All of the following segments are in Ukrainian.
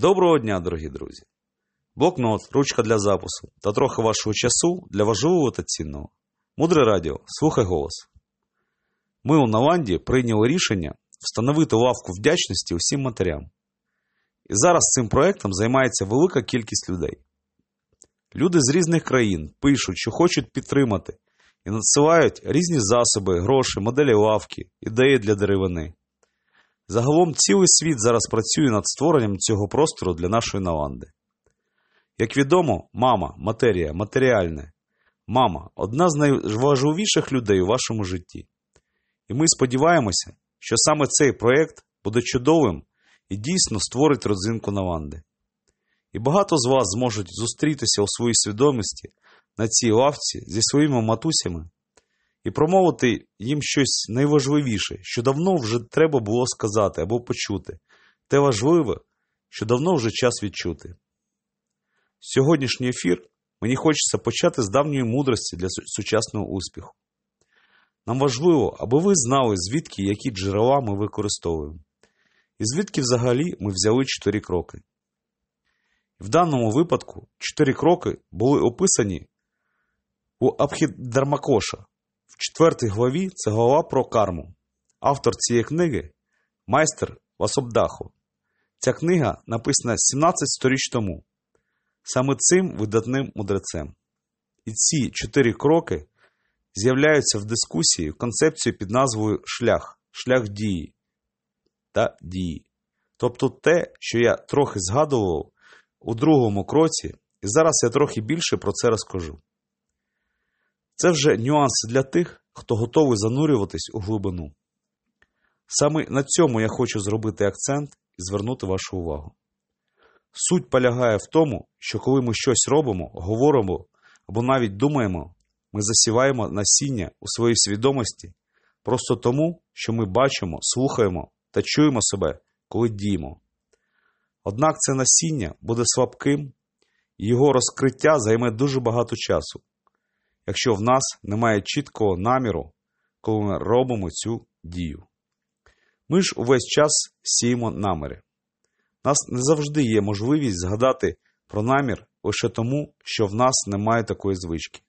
Доброго дня, дорогі друзі! Блокнот, ручка для запису та трохи вашого часу для важливого та цінного. Мудре радіо, слухай голос. Ми у Наванді прийняли рішення встановити лавку вдячності усім матерям. І зараз цим проєктом займається велика кількість людей. Люди з різних країн пишуть, що хочуть підтримати, і надсилають різні засоби, гроші, моделі лавки, ідеї для деревини. Загалом цілий світ зараз працює над створенням цього простору для нашої Наванди. Як відомо, мама, матерія, матеріальне. Мама одна з найважливіших людей у вашому житті. І ми сподіваємося, що саме цей проєкт буде чудовим і дійсно створить родзинку Наванди. І багато з вас зможуть зустрітися у своїй свідомості на цій лавці зі своїми матусями і промовити їм щось найважливіше, що давно вже треба було сказати або почути, те важливе, що давно вже час відчути. Сьогоднішній ефір мені хочеться почати з давньої мудрості для сучасного успіху. Нам важливо, аби ви знали, звідки які джерела ми використовуємо, і звідки взагалі ми взяли чотири кроки. В даному випадку чотири кроки були описані у Абхідармакоша. В четвертій главі це глава про карму. Автор цієї книги майстер Васобдахо. Ця книга написана 17 сторіч тому, саме цим видатним мудрецем. І ці чотири кроки з'являються в дискусії в концепцію під назвою шлях, шлях дії та дії. Тобто те, що я трохи згадував у другому кроці, і зараз я трохи більше про це розкажу. Це вже нюанси для тих, хто готовий занурюватись у глибину. Саме на цьому я хочу зробити акцент і звернути вашу увагу. Суть полягає в тому, що коли ми щось робимо, говоримо або навіть думаємо, ми засіваємо насіння у своїй свідомості просто тому, що ми бачимо, слухаємо та чуємо себе, коли діємо. Однак це насіння буде слабким, і його розкриття займе дуже багато часу, якщо в нас немає чіткого наміру, коли ми робимо цю дію. Ми ж увесь час сіємо наміри. У нас не завжди є можливість згадати про намір лише тому, що в нас немає такої звички.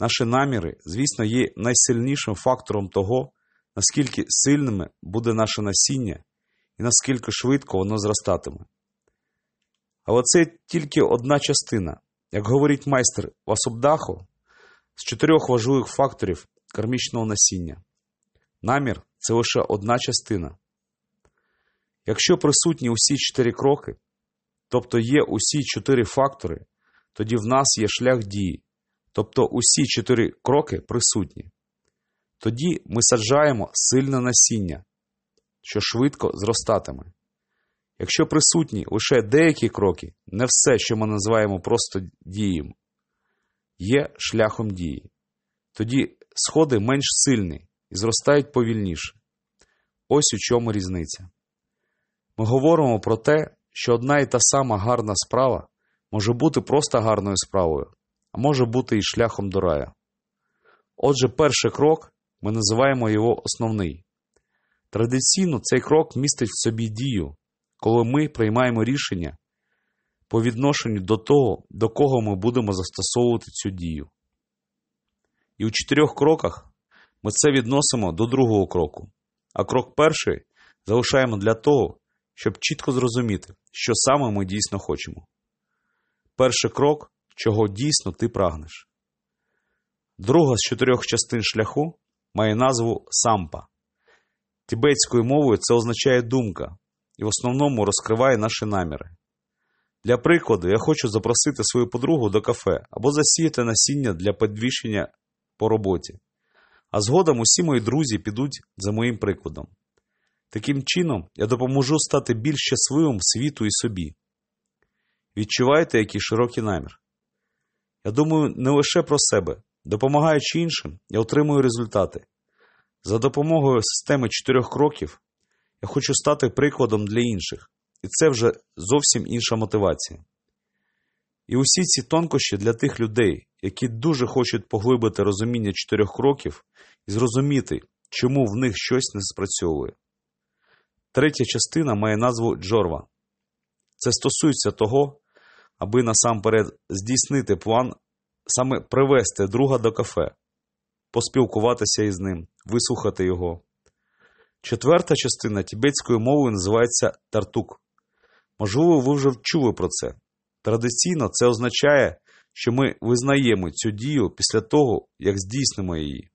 Наші наміри, звісно, є найсильнішим фактором того, наскільки сильними буде наше насіння і наскільки швидко воно зростатиме. Але це тільки одна частина. Як говорить майстер Васобдахо, з чотирьох важливих факторів кармічного насіння. Намір це лише одна частина. Якщо присутні усі чотири кроки, тобто є усі чотири фактори, тоді в нас є шлях дії, тобто усі чотири кроки присутні. Тоді ми саджаємо сильне насіння, що швидко зростатиме. Якщо присутні лише деякі кроки, не все, що ми називаємо просто дієм, є шляхом дії. Тоді сходи менш сильні і зростають повільніше. Ось у чому різниця. Ми говоримо про те, що одна і та сама гарна справа може бути просто гарною справою, а може бути і шляхом до рая. Отже, перший крок ми називаємо його основний. Традиційно цей крок містить в собі дію, коли ми приймаємо рішення по відношенню до того, до кого ми будемо застосовувати цю дію. І у чотирьох кроках ми це відносимо до другого кроку, а крок перший залишаємо для того, щоб чітко зрозуміти, що саме ми дійсно хочемо. Перший крок, чого дійсно ти прагнеш. Друга з чотирьох частин шляху має назву сампа. Тибетською мовою це означає думка і в основному розкриває наші наміри. Для прикладу, я хочу запросити свою подругу до кафе або засіяти насіння для підвищення по роботі. А згодом усі мої друзі підуть за моїм прикладом. Таким чином, я допоможу стати більш щасливим світу і собі. Відчуваєте, який широкий намір? Я думаю не лише про себе. Допомагаючи іншим, я отримую результати. За допомогою системи чотирьох кроків я хочу стати прикладом для інших, і це вже зовсім інша мотивація. І усі ці тонкощі для тих людей, які дуже хочуть поглибити розуміння чотирьох кроків і зрозуміти, чому в них щось не спрацьовує. Третя частина має назву Джорва. Це стосується того, аби насамперед здійснити план, саме привезти друга до кафе, поспілкуватися із ним, вислухати його. Четверта частина тібетської мови називається тартук. Можливо, ви вже чули про це. Традиційно це означає, що ми визнаємо цю дію після того, як здійснимо її.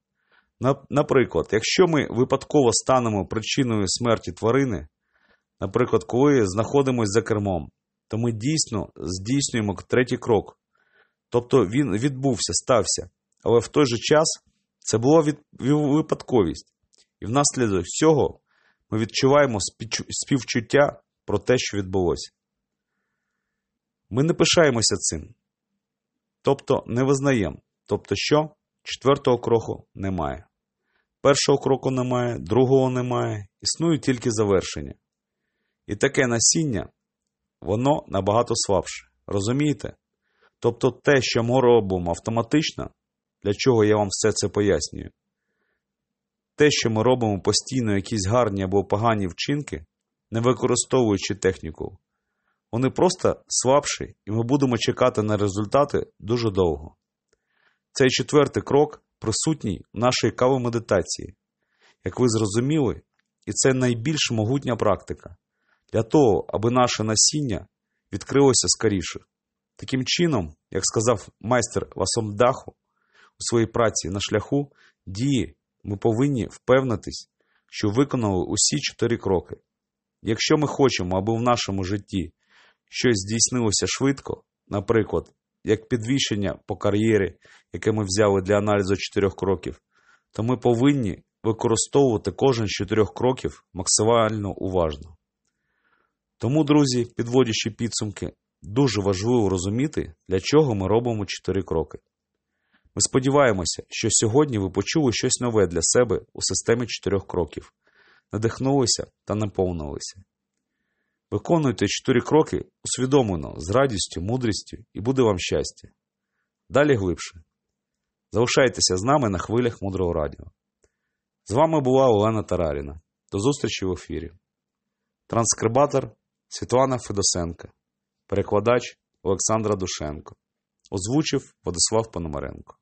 Наприклад, якщо ми випадково станемо причиною смерті тварини, наприклад, коли знаходимося за кермом, то ми дійсно здійснюємо третій крок. Тобто він відбувся, стався, але в той же час це була від... випадковість, і внаслідок цього ми відчуваємо співчуття про те, що відбулося. Ми не пишаємося цим, тобто не визнаємо, тобто що четвертого кроку немає. Першого кроку немає, другого немає, існує тільки завершення. І таке насіння, воно набагато слабше. Розумієте? Тобто те, що ми робимо автоматично, для чого я вам все це пояснюю, те, що ми робимо постійно якісь гарні або погані вчинки, не використовуючи техніку, вони просто слабші, і ми будемо чекати на результати дуже довго. Цей четвертий крок присутній в нашій каві медитації. Як ви зрозуміли, і це найбільш могутня практика для того, аби наше насіння відкрилося скоріше. Таким чином, як сказав майстер Васомдаху у своїй праці на шляху дії, ми повинні впевнитись, що виконали усі чотири кроки. Якщо ми хочемо, аби в нашому житті щось здійснилося швидко, наприклад, як підвищення по кар'єрі, яке ми взяли для аналізу чотирьох кроків, то ми повинні використовувати кожен з чотирьох кроків максимально уважно. Тому, друзі, підводячи підсумки, дуже важливо розуміти, для чого ми робимо чотири кроки. Ми сподіваємося, що сьогодні ви почули щось нове для себе у системі чотирьох кроків, надихнулися та наповнилися. Виконуйте чотири кроки усвідомлено, з радістю, мудрістю і буде вам щастя. Далі глибше. Залишайтеся з нами на хвилях мудрого радіо. З вами була Олена Тараріна. До зустрічі в ефірі. Транскрибатор Світлана Федосенка. Перекладач Олександра Душенко. Озвучив Владислав Пономаренко.